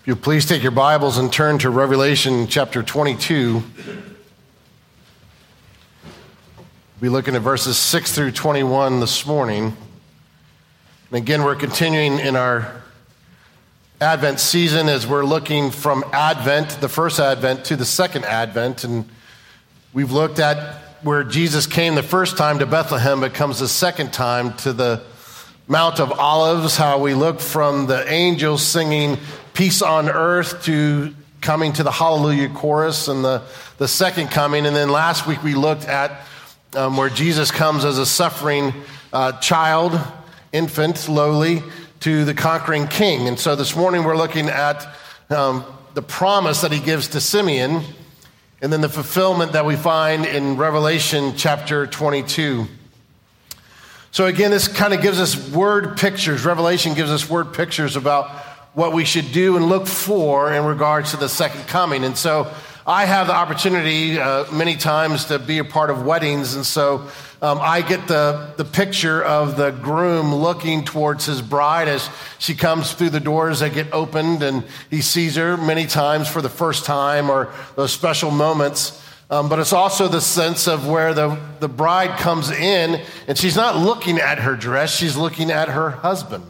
If you please take your Bibles and turn to Revelation chapter 22. We'll be looking at verses 6 through 21 this morning. And again, we're continuing in our Advent season as we're looking from Advent, the first Advent, to the second Advent. And we've looked at where Jesus came the first time to Bethlehem, but comes the second time to the Mount of Olives, how we look from the angels singing peace on earth to coming to the hallelujah chorus and the, the second coming. And then last week we looked at um, where Jesus comes as a suffering uh, child, infant, lowly, to the conquering king. And so this morning we're looking at um, the promise that he gives to Simeon and then the fulfillment that we find in Revelation chapter 22. So again, this kind of gives us word pictures. Revelation gives us word pictures about what we should do and look for in regards to the second coming. And so I have the opportunity uh, many times to be a part of weddings. And so um, I get the, the picture of the groom looking towards his bride as she comes through the doors that get opened and he sees her many times for the first time or those special moments. Um, but it's also the sense of where the, the bride comes in and she's not looking at her dress, she's looking at her husband.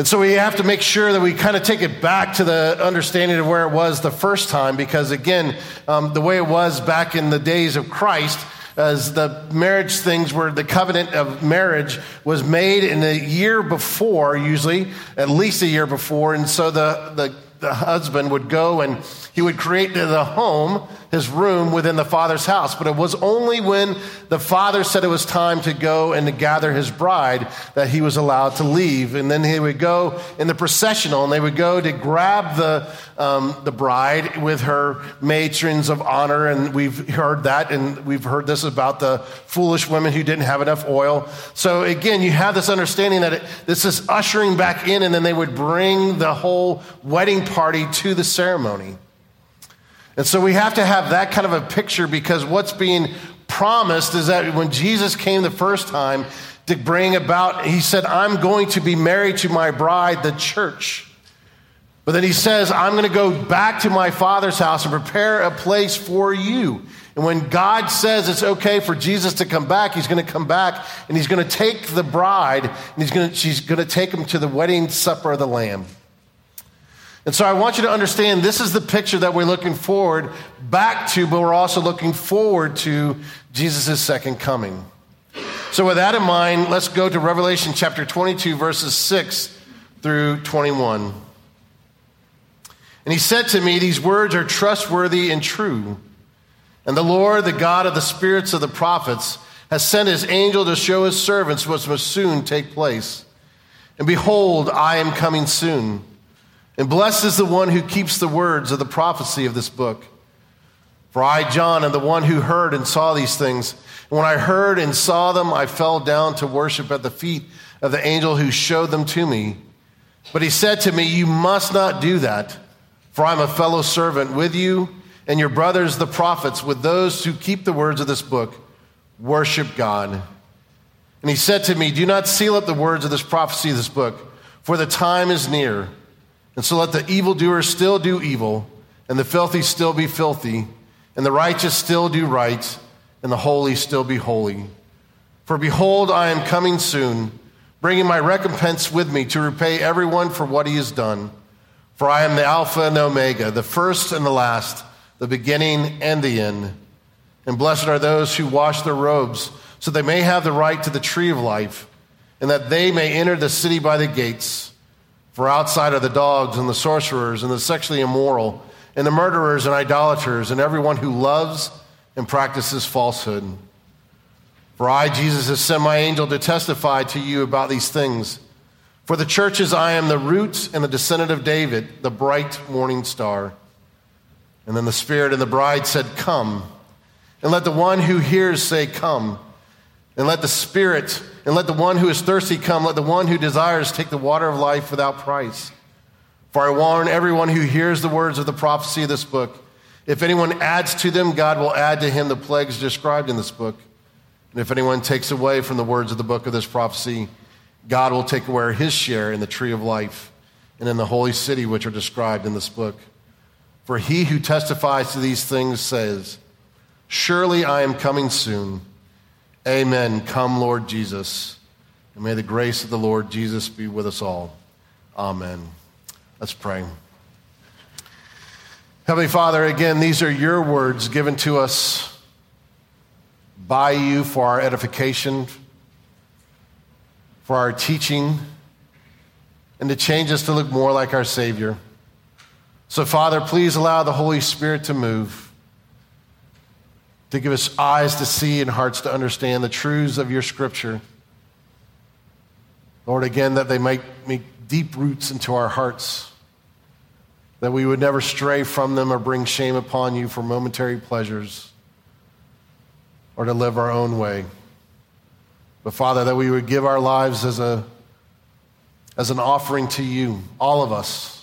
And so we have to make sure that we kind of take it back to the understanding of where it was the first time, because again, um, the way it was back in the days of Christ, as the marriage things were the covenant of marriage was made in a year before, usually, at least a year before. And so the, the, the husband would go and he would create the home his room within the father's house. But it was only when the father said it was time to go and to gather his bride that he was allowed to leave. And then he would go in the processional and they would go to grab the, um, the bride with her matrons of honor. And we've heard that and we've heard this about the foolish women who didn't have enough oil. So again, you have this understanding that it, this is ushering back in and then they would bring the whole wedding party to the ceremony. And so we have to have that kind of a picture because what's being promised is that when Jesus came the first time to bring about, he said, I'm going to be married to my bride, the church. But then he says, I'm going to go back to my father's house and prepare a place for you. And when God says it's okay for Jesus to come back, he's going to come back and he's going to take the bride and he's going to, she's going to take him to the wedding supper of the Lamb. And so I want you to understand this is the picture that we're looking forward back to, but we're also looking forward to Jesus' second coming. So, with that in mind, let's go to Revelation chapter 22, verses 6 through 21. And he said to me, These words are trustworthy and true. And the Lord, the God of the spirits of the prophets, has sent his angel to show his servants what must soon take place. And behold, I am coming soon. And blessed is the one who keeps the words of the prophecy of this book. For I, John, am the one who heard and saw these things. And when I heard and saw them, I fell down to worship at the feet of the angel who showed them to me. But he said to me, You must not do that, for I'm a fellow servant with you and your brothers, the prophets, with those who keep the words of this book. Worship God. And he said to me, Do not seal up the words of this prophecy of this book, for the time is near. And so let the evildoer still do evil, and the filthy still be filthy, and the righteous still do right, and the holy still be holy. For behold, I am coming soon, bringing my recompense with me to repay everyone for what he has done. For I am the Alpha and the Omega, the first and the last, the beginning and the end. And blessed are those who wash their robes, so they may have the right to the tree of life, and that they may enter the city by the gates. For outside are the dogs and the sorcerers and the sexually immoral and the murderers and idolaters and everyone who loves and practices falsehood. For I, Jesus, have sent my angel to testify to you about these things. For the churches, I am the root and the descendant of David, the bright morning star. And then the Spirit and the bride said, Come. And let the one who hears say, Come. And let the Spirit and let the one who is thirsty come. Let the one who desires take the water of life without price. For I warn everyone who hears the words of the prophecy of this book. If anyone adds to them, God will add to him the plagues described in this book. And if anyone takes away from the words of the book of this prophecy, God will take away his share in the tree of life and in the holy city which are described in this book. For he who testifies to these things says, Surely I am coming soon. Amen. Come, Lord Jesus. And may the grace of the Lord Jesus be with us all. Amen. Let's pray. Heavenly Father, again, these are your words given to us by you for our edification, for our teaching, and to change us to look more like our Savior. So, Father, please allow the Holy Spirit to move, to give us eyes to see and hearts to understand the truths of your Scripture. Lord, again, that they might make deep roots into our hearts, that we would never stray from them or bring shame upon you for momentary pleasures or to live our own way. But, Father, that we would give our lives as, a, as an offering to you, all of us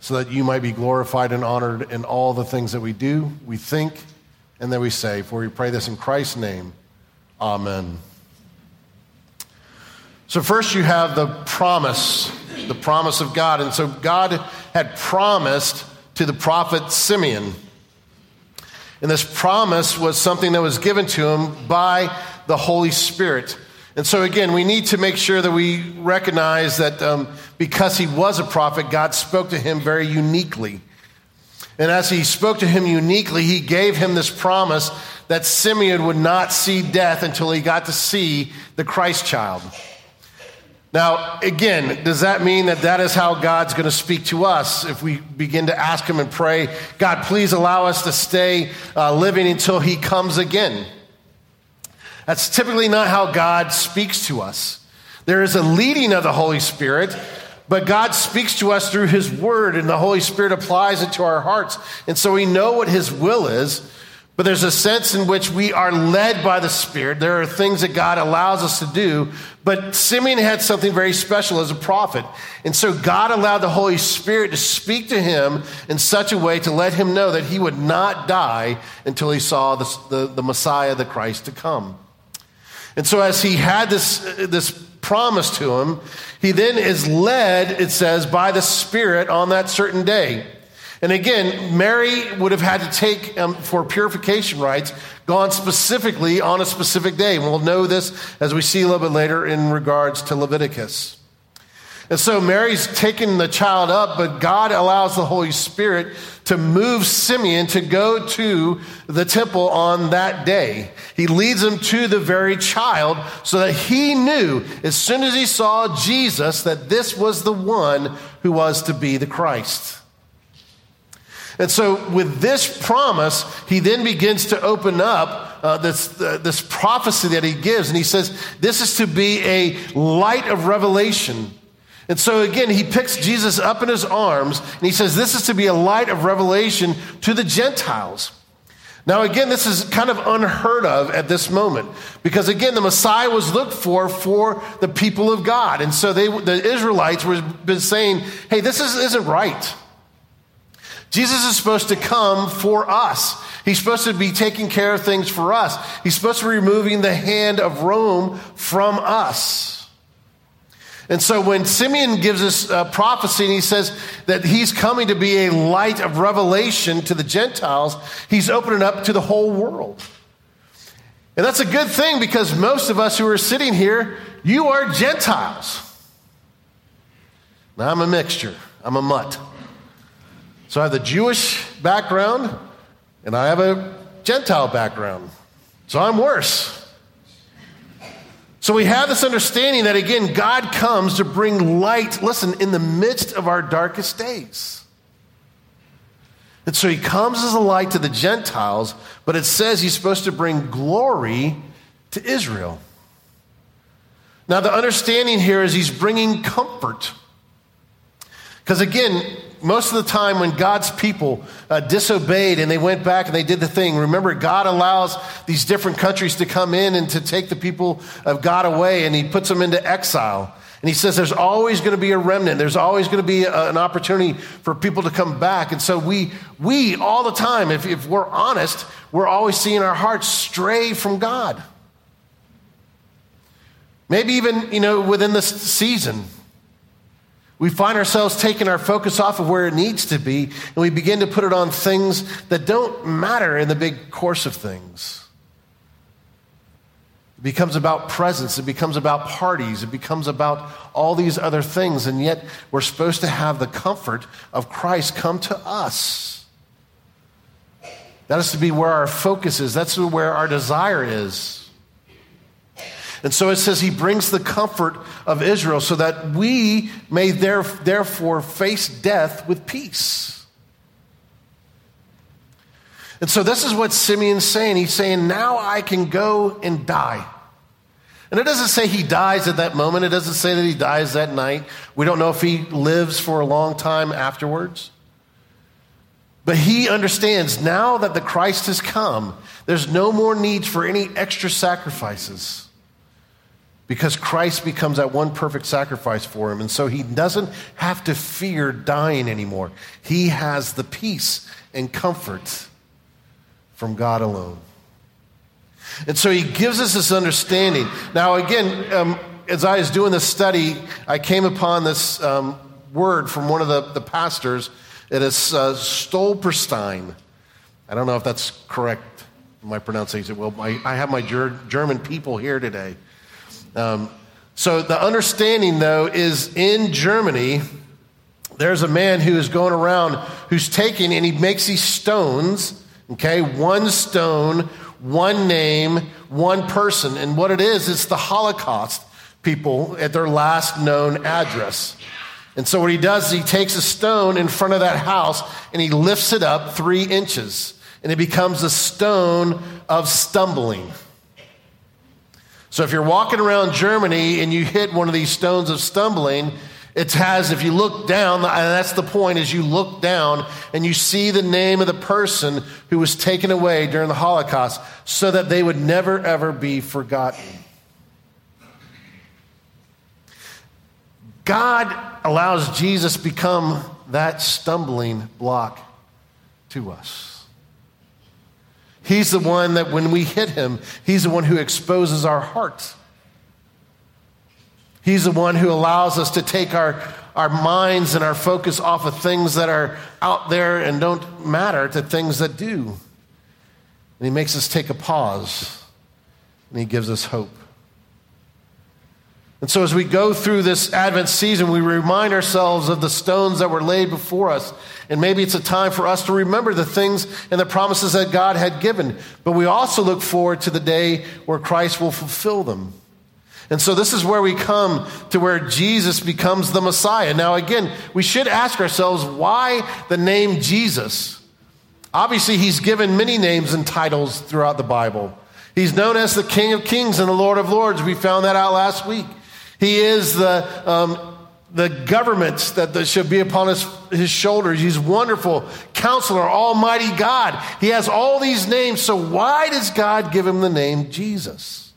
so that you might be glorified and honored in all the things that we do, we think, and that we say. For we pray this in Christ's name. Amen. So, first you have the promise, the promise of God. And so, God had promised to the prophet Simeon. And this promise was something that was given to him by the Holy Spirit. And so, again, we need to make sure that we recognize that um, because he was a prophet, God spoke to him very uniquely. And as he spoke to him uniquely, he gave him this promise that Simeon would not see death until he got to see the Christ child. Now, again, does that mean that that is how God's going to speak to us if we begin to ask Him and pray, God, please allow us to stay uh, living until He comes again? That's typically not how God speaks to us. There is a leading of the Holy Spirit, but God speaks to us through His Word, and the Holy Spirit applies it to our hearts. And so we know what His will is, but there's a sense in which we are led by the Spirit. There are things that God allows us to do, but Simeon had something very special as a prophet. And so God allowed the Holy Spirit to speak to him in such a way to let him know that he would not die until he saw the, the, the Messiah, the Christ, to come. And so, as he had this, this promise to him, he then is led, it says, by the Spirit on that certain day. And again, Mary would have had to take, um, for purification rites, gone specifically on a specific day. And we'll know this as we see a little bit later in regards to Leviticus. And so Mary's taking the child up, but God allows the Holy Spirit to move Simeon to go to the temple on that day. He leads him to the very child so that he knew as soon as he saw Jesus that this was the one who was to be the Christ. And so, with this promise, he then begins to open up uh, this, uh, this prophecy that he gives. And he says, This is to be a light of revelation and so again, he picks Jesus up in his arms and he says, This is to be a light of revelation to the Gentiles. Now, again, this is kind of unheard of at this moment because, again, the Messiah was looked for for the people of God. And so they, the Israelites were been saying, Hey, this is, isn't right. Jesus is supposed to come for us. He's supposed to be taking care of things for us. He's supposed to be removing the hand of Rome from us. And so when Simeon gives us a uh, prophecy and he says that he's coming to be a light of revelation to the Gentiles, he's opening up to the whole world. And that's a good thing because most of us who are sitting here, you are Gentiles. Now I'm a mixture, I'm a mutt. So I have the Jewish background and I have a Gentile background. So I'm worse. So we have this understanding that, again, God comes to bring light, listen, in the midst of our darkest days. And so he comes as a light to the Gentiles, but it says he's supposed to bring glory to Israel. Now, the understanding here is he's bringing comfort. Because again, most of the time when God's people uh, disobeyed and they went back and they did the thing, remember, God allows these different countries to come in and to take the people of God away, and He puts them into exile. And He says there's always going to be a remnant, there's always going to be a, an opportunity for people to come back. And so we, we all the time, if, if we're honest, we're always seeing our hearts stray from God. Maybe even, you know, within this season. We find ourselves taking our focus off of where it needs to be, and we begin to put it on things that don't matter in the big course of things. It becomes about presence, it becomes about parties, it becomes about all these other things, and yet we're supposed to have the comfort of Christ come to us. That is to be where our focus is, that's where our desire is. And so it says he brings the comfort of Israel so that we may therefore face death with peace. And so this is what Simeon's saying. He's saying, now I can go and die. And it doesn't say he dies at that moment. It doesn't say that he dies that night. We don't know if he lives for a long time afterwards. But he understands now that the Christ has come, there's no more need for any extra sacrifices because Christ becomes that one perfect sacrifice for him. And so he doesn't have to fear dying anymore. He has the peace and comfort from God alone. And so he gives us this understanding. Now, again, um, as I was doing this study, I came upon this um, word from one of the, the pastors. It is uh, Stolperstein. I don't know if that's correct, my pronunciation. Well, I, I have my ger- German people here today. Um, so the understanding, though, is in Germany, there's a man who is going around who's taking and he makes these stones, okay, one stone, one name, one person. And what it is, it's the Holocaust people at their last known address. And so what he does is he takes a stone in front of that house and he lifts it up three inches. And it becomes a stone of stumbling. So if you're walking around Germany and you hit one of these stones of stumbling, it has, if you look down, and that's the point, is you look down and you see the name of the person who was taken away during the Holocaust so that they would never, ever be forgotten. God allows Jesus become that stumbling block to us. He's the one that when we hit him, he's the one who exposes our hearts. He's the one who allows us to take our, our minds and our focus off of things that are out there and don't matter to things that do. And he makes us take a pause and he gives us hope. And so, as we go through this Advent season, we remind ourselves of the stones that were laid before us. And maybe it's a time for us to remember the things and the promises that God had given. But we also look forward to the day where Christ will fulfill them. And so, this is where we come to where Jesus becomes the Messiah. Now, again, we should ask ourselves why the name Jesus? Obviously, he's given many names and titles throughout the Bible. He's known as the King of Kings and the Lord of Lords. We found that out last week. He is the, um, the government that, that should be upon his, his shoulders. He's wonderful, counselor, almighty God. He has all these names. So, why does God give him the name Jesus?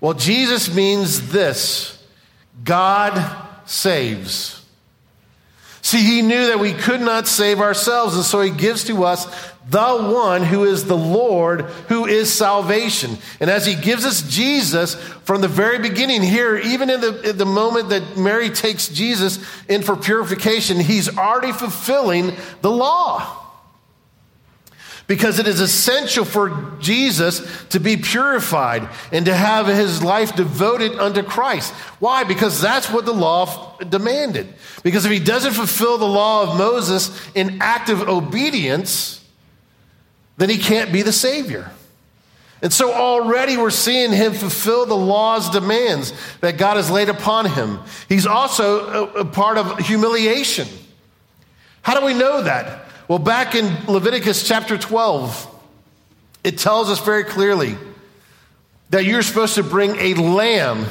Well, Jesus means this God saves. See, he knew that we could not save ourselves, and so he gives to us the one who is the Lord, who is salvation. And as he gives us Jesus from the very beginning here, even in the, in the moment that Mary takes Jesus in for purification, he's already fulfilling the law. Because it is essential for Jesus to be purified and to have his life devoted unto Christ. Why? Because that's what the law demanded. Because if he doesn't fulfill the law of Moses in active obedience, then he can't be the Savior. And so already we're seeing him fulfill the law's demands that God has laid upon him. He's also a, part of humiliation. How do we know that? Well, back in Leviticus chapter 12, it tells us very clearly that you're supposed to bring a lamb.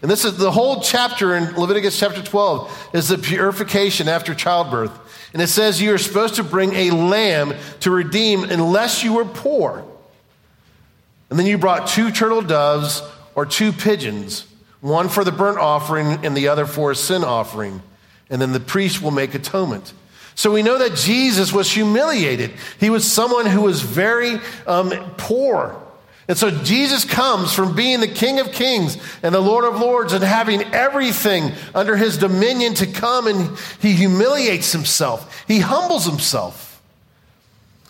And this is the whole chapter in Leviticus chapter 12 is the purification after childbirth. And it says you are supposed to bring a lamb to redeem unless you were poor. And then you brought two turtle doves or two pigeons, one for the burnt offering and the other for a sin offering. And then the priest will make atonement. So we know that Jesus was humiliated. He was someone who was very um, poor. And so Jesus comes from being the King of Kings and the Lord of Lords and having everything under his dominion to come and he humiliates himself. He humbles himself.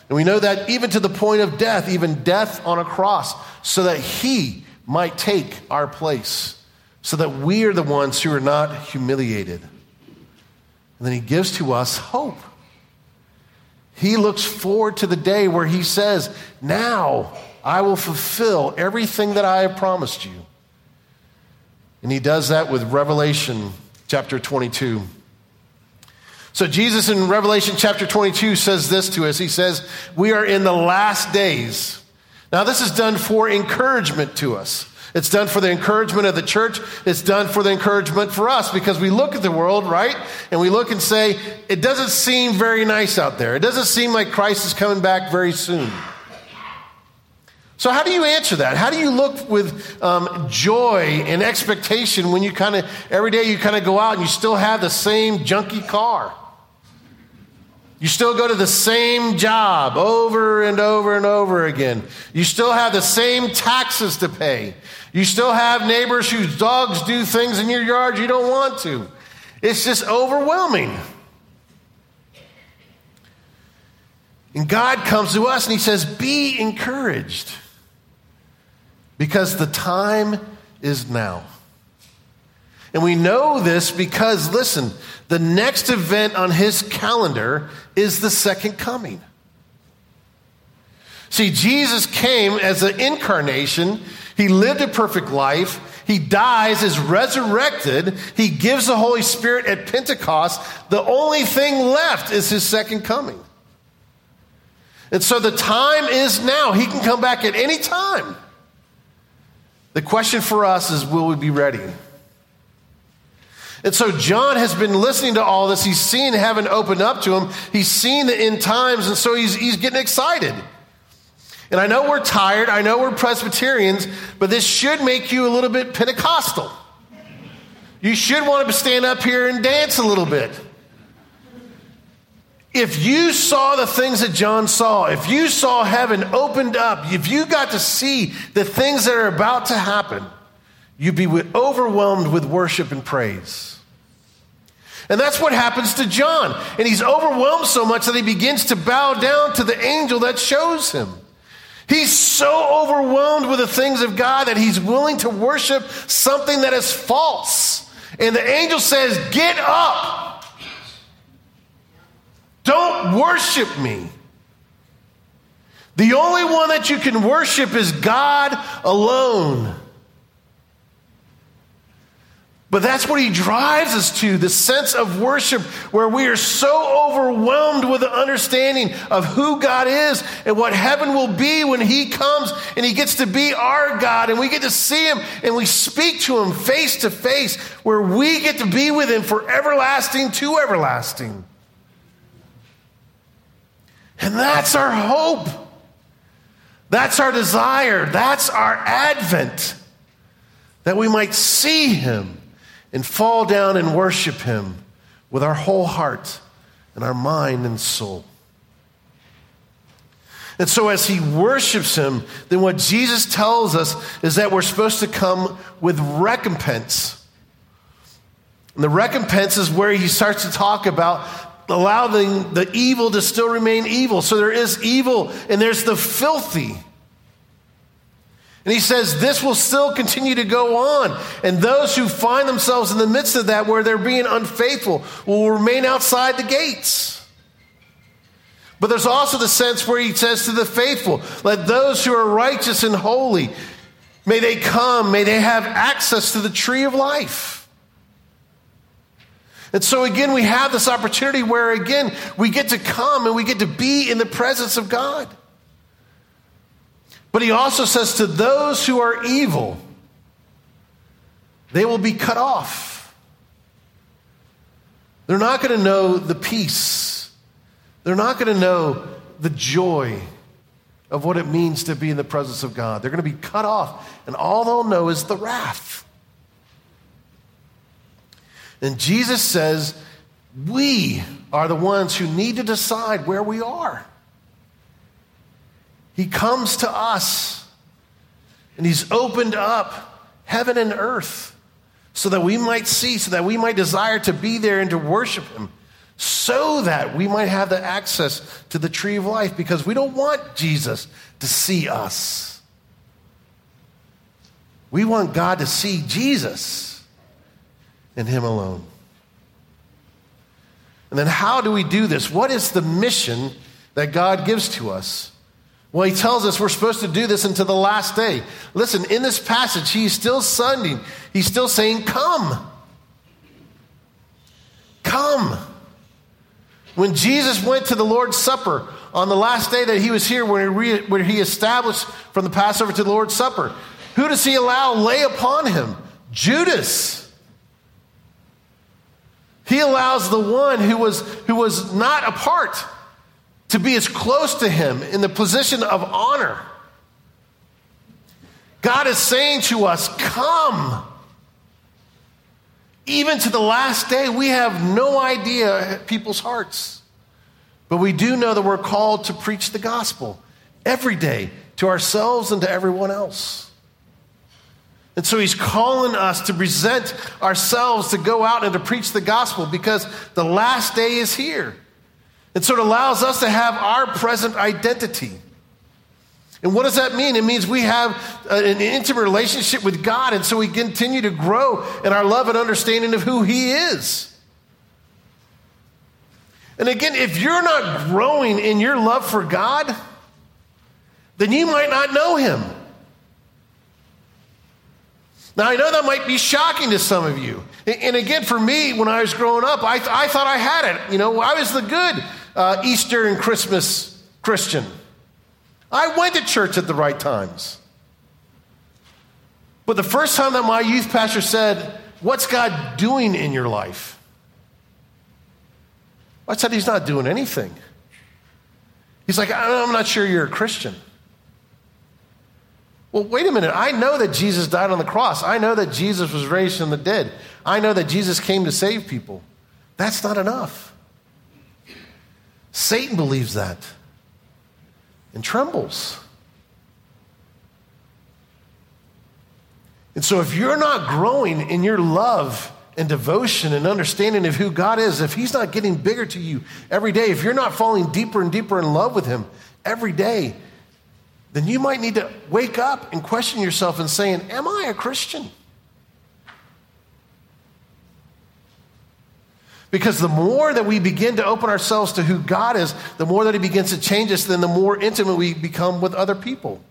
And we know that even to the point of death, even death on a cross, so that he might take our place, so that we are the ones who are not humiliated. And then he gives to us hope. He looks forward to the day where he says, Now I will fulfill everything that I have promised you. And he does that with Revelation chapter 22. So, Jesus in Revelation chapter 22 says this to us. He says, We are in the last days. Now, this is done for encouragement to us. It's done for the encouragement of the church. It's done for the encouragement for us because we look at the world, right? And we look and say, it doesn't seem very nice out there. It doesn't seem like Christ is coming back very soon. So, how do you answer that? How do you look with um, joy and expectation when you kind of, every day you kind of go out and you still have the same junky car? You still go to the same job over and over and over again. You still have the same taxes to pay. You still have neighbors whose dogs do things in your yard you don't want to. It's just overwhelming. And God comes to us and He says, Be encouraged because the time is now. And we know this because, listen, the next event on his calendar is the second coming. See, Jesus came as an incarnation. He lived a perfect life. He dies, is resurrected. He gives the Holy Spirit at Pentecost. The only thing left is his second coming. And so the time is now. He can come back at any time. The question for us is will we be ready? And so John has been listening to all this. He's seen heaven open up to him. He's seen the end times, and so he's, he's getting excited. And I know we're tired. I know we're Presbyterians, but this should make you a little bit Pentecostal. You should want to stand up here and dance a little bit. If you saw the things that John saw, if you saw heaven opened up, if you got to see the things that are about to happen, you'd be overwhelmed with worship and praise. And that's what happens to John. And he's overwhelmed so much that he begins to bow down to the angel that shows him. He's so overwhelmed with the things of God that he's willing to worship something that is false. And the angel says, Get up. Don't worship me. The only one that you can worship is God alone. But that's what he drives us to the sense of worship where we are so overwhelmed with the understanding of who God is and what heaven will be when he comes and he gets to be our God and we get to see him and we speak to him face to face where we get to be with him for everlasting to everlasting. And that's our hope. That's our desire. That's our advent that we might see him and fall down and worship Him with our whole heart and our mind and soul. And so, as he worships him, then what Jesus tells us is that we're supposed to come with recompense. And the recompense is where he starts to talk about allowing the evil to still remain evil. So there is evil and there's the filthy. And he says this will still continue to go on. And those who find themselves in the midst of that, where they're being unfaithful, will remain outside the gates. But there's also the sense where he says to the faithful, let those who are righteous and holy, may they come, may they have access to the tree of life. And so again, we have this opportunity where again, we get to come and we get to be in the presence of God. But he also says to those who are evil, they will be cut off. They're not going to know the peace. They're not going to know the joy of what it means to be in the presence of God. They're going to be cut off, and all they'll know is the wrath. And Jesus says, We are the ones who need to decide where we are. He comes to us And He's opened up heaven and earth so that we might see, so that we might desire to be there and to worship Him, so that we might have the access to the tree of life because we don't want Jesus to see us. We want God to see Jesus and Him alone. And then, how do we do this? What is the mission that God gives to us? Well, he tells us we're supposed to do this until the last day. Listen, in this passage, he's still sending, he's still saying, Come. Come. When Jesus went to the Lord's Supper on the last day that he was here, where he, re- where he established from the Passover to the Lord's Supper, who does he allow lay upon him? Judas. He allows the one who was, who was not a part to be as close to him in the position of honor. God is saying to us, Come. Even to the last day, we have no idea people's hearts. But we do know that we're called to preach the gospel every day to ourselves and to everyone else. And so he's calling us to present ourselves to go out and to preach the gospel because the last day is here. And so it allows us to have our present identity. And what does that mean? It means we have uh, an intimate relationship with God, and so we continue to grow in our love and understanding of who He is. And again, if you're not growing in your love for God, then you might not know Him. Now, I know that might be shocking to some of you. And again, for me, when I was growing up, I, I thought I had it. You know, I was the good uh, Easter and Christmas Christian. I went to church at the right times. But the first time that my youth pastor said, What's God doing in your life? I said, He's not doing anything. He's like, I'm not sure you're a Christian. Well, wait a minute. I know that Jesus died on the cross. I know that Jesus was raised from the dead. I know that Jesus came to save people. That's not enough. Satan believes that and trembles. And so, if you're not growing in your love and devotion and understanding of who God is, if He's not getting bigger to you every day, if you're not falling deeper and deeper in love with Him every day, then you might need to wake up and question yourself and saying, Am I a Christian? Because the more that we begin to open ourselves to who God is, the more that He begins to change us, then the more intimate we become with other people.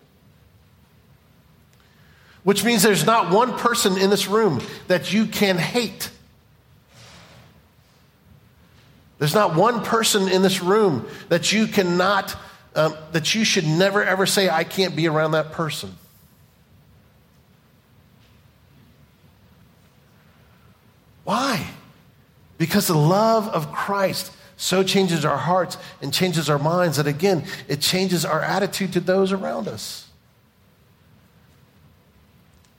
Which means there's not one person in this room that you can hate. There's not one person in this room that you cannot um, that you should never ever say, I can't be around that person. Why? Because the love of Christ so changes our hearts and changes our minds that, again, it changes our attitude to those around us.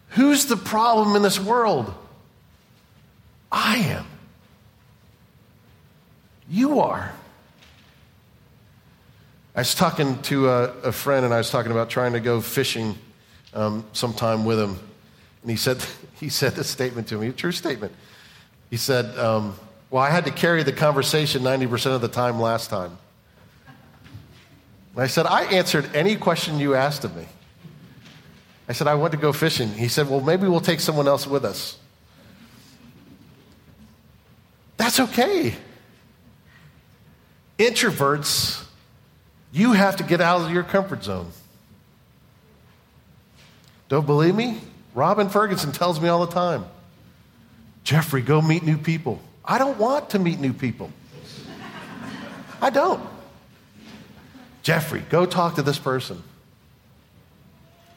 Who's the problem in this world? I am. You are. I was talking to a, a, friend and I was talking about trying to go fishing um, sometime with him. And he said, he said this statement to me, a true statement. He said, um, Well, I had to carry the conversation 90% of the time last time. And I said, I answered any question you asked of me. I said, I want to go fishing. He said, Well, maybe we'll take someone else with us. That's okay. Introverts you have to get out of your comfort zone. Don't believe me? Robin Ferguson tells me all the time Jeffrey, go meet new people. I don't want to meet new people. I don't. Jeffrey, go talk to this person.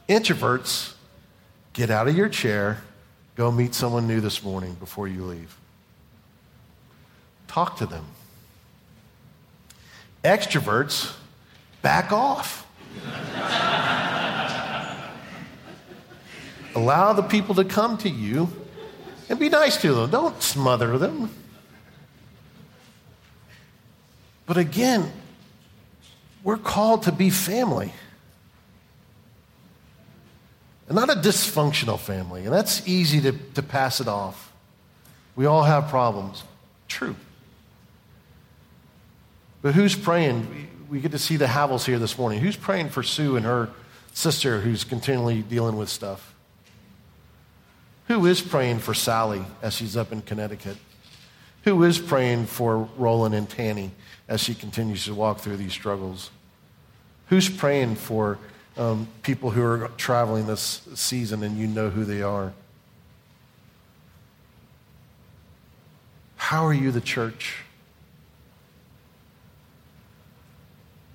Introverts, get out of your chair, go meet someone new this morning before you leave. Talk to them. Extroverts, back off. Allow the people to come to you and be nice to them. Don't smother them. But again, we're called to be family. and not a dysfunctional family. And that's easy to, to pass it off. We all have problems. True. But who's praying? We get to see the Havels here this morning. Who's praying for Sue and her sister who's continually dealing with stuff? Who is praying for Sally as she's up in Connecticut? Who is praying for Roland and Tanny as she continues to walk through these struggles? Who's praying for um, people who are traveling this season and you know who they are? How are you, the church?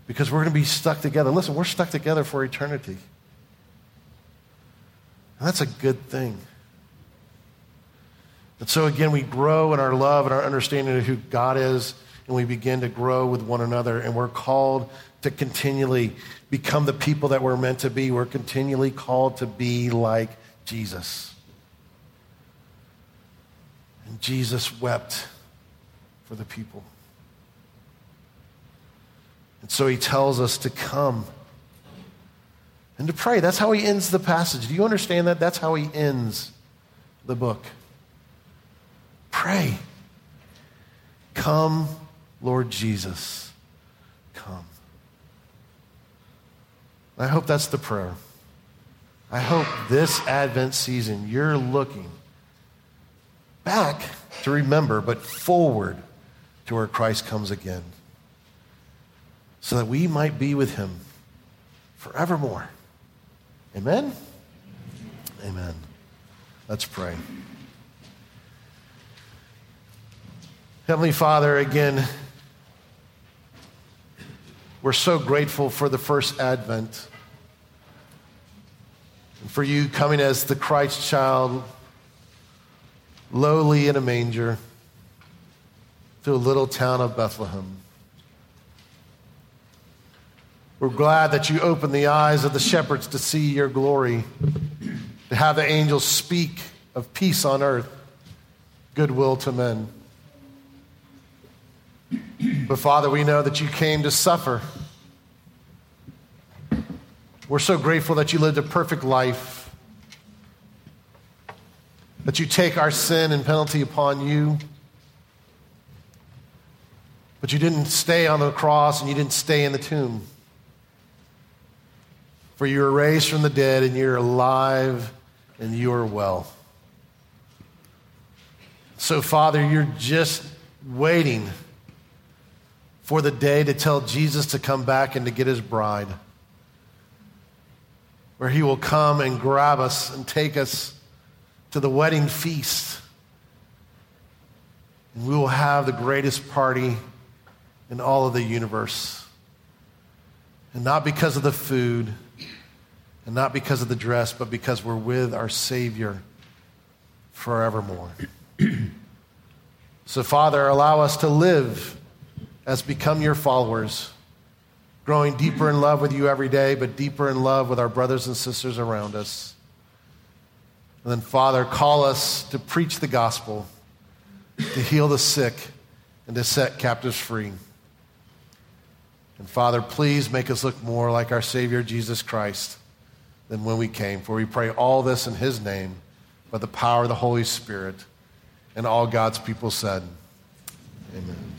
Because we're going to be stuck together. Listen, we're stuck together for eternity. And that's a good thing. And so, again, we grow in our love and our understanding of who God is, and we begin to grow with one another. And we're called to continually become the people that we're meant to be. We're continually called to be like Jesus. And Jesus wept for the people. And so he tells us to come and to pray. That's how he ends the passage. Do you understand that? That's how he ends the book. Pray. Come, Lord Jesus, come. I hope that's the prayer. I hope this Advent season you're looking back to remember, but forward to where Christ comes again, so that we might be with him forevermore. Amen? Amen. Let's pray. Heavenly Father, again, we're so grateful for the first Advent and for you coming as the Christ child, lowly in a manger, to a little town of Bethlehem. We're glad that you opened the eyes of the shepherds to see your glory, to have the angels speak of peace on earth, goodwill to men. But Father, we know that you came to suffer. We're so grateful that you lived a perfect life, that you take our sin and penalty upon you. But you didn't stay on the cross and you didn't stay in the tomb. For you were raised from the dead and you're alive and you are well. So, Father, you're just waiting for the day to tell Jesus to come back and to get his bride, where he will come and grab us and take us to the wedding feast. And we will have the greatest party in all of the universe. And not because of the food, and not because of the dress, but because we're with our Savior forevermore. so, Father, allow us to live as become your followers, growing deeper in love with you every day, but deeper in love with our brothers and sisters around us. And then, Father, call us to preach the gospel, to heal the sick, and to set captives free. And Father, please make us look more like our Savior Jesus Christ than when we came. For we pray all this in His name, by the power of the Holy Spirit. And all God's people said, Amen.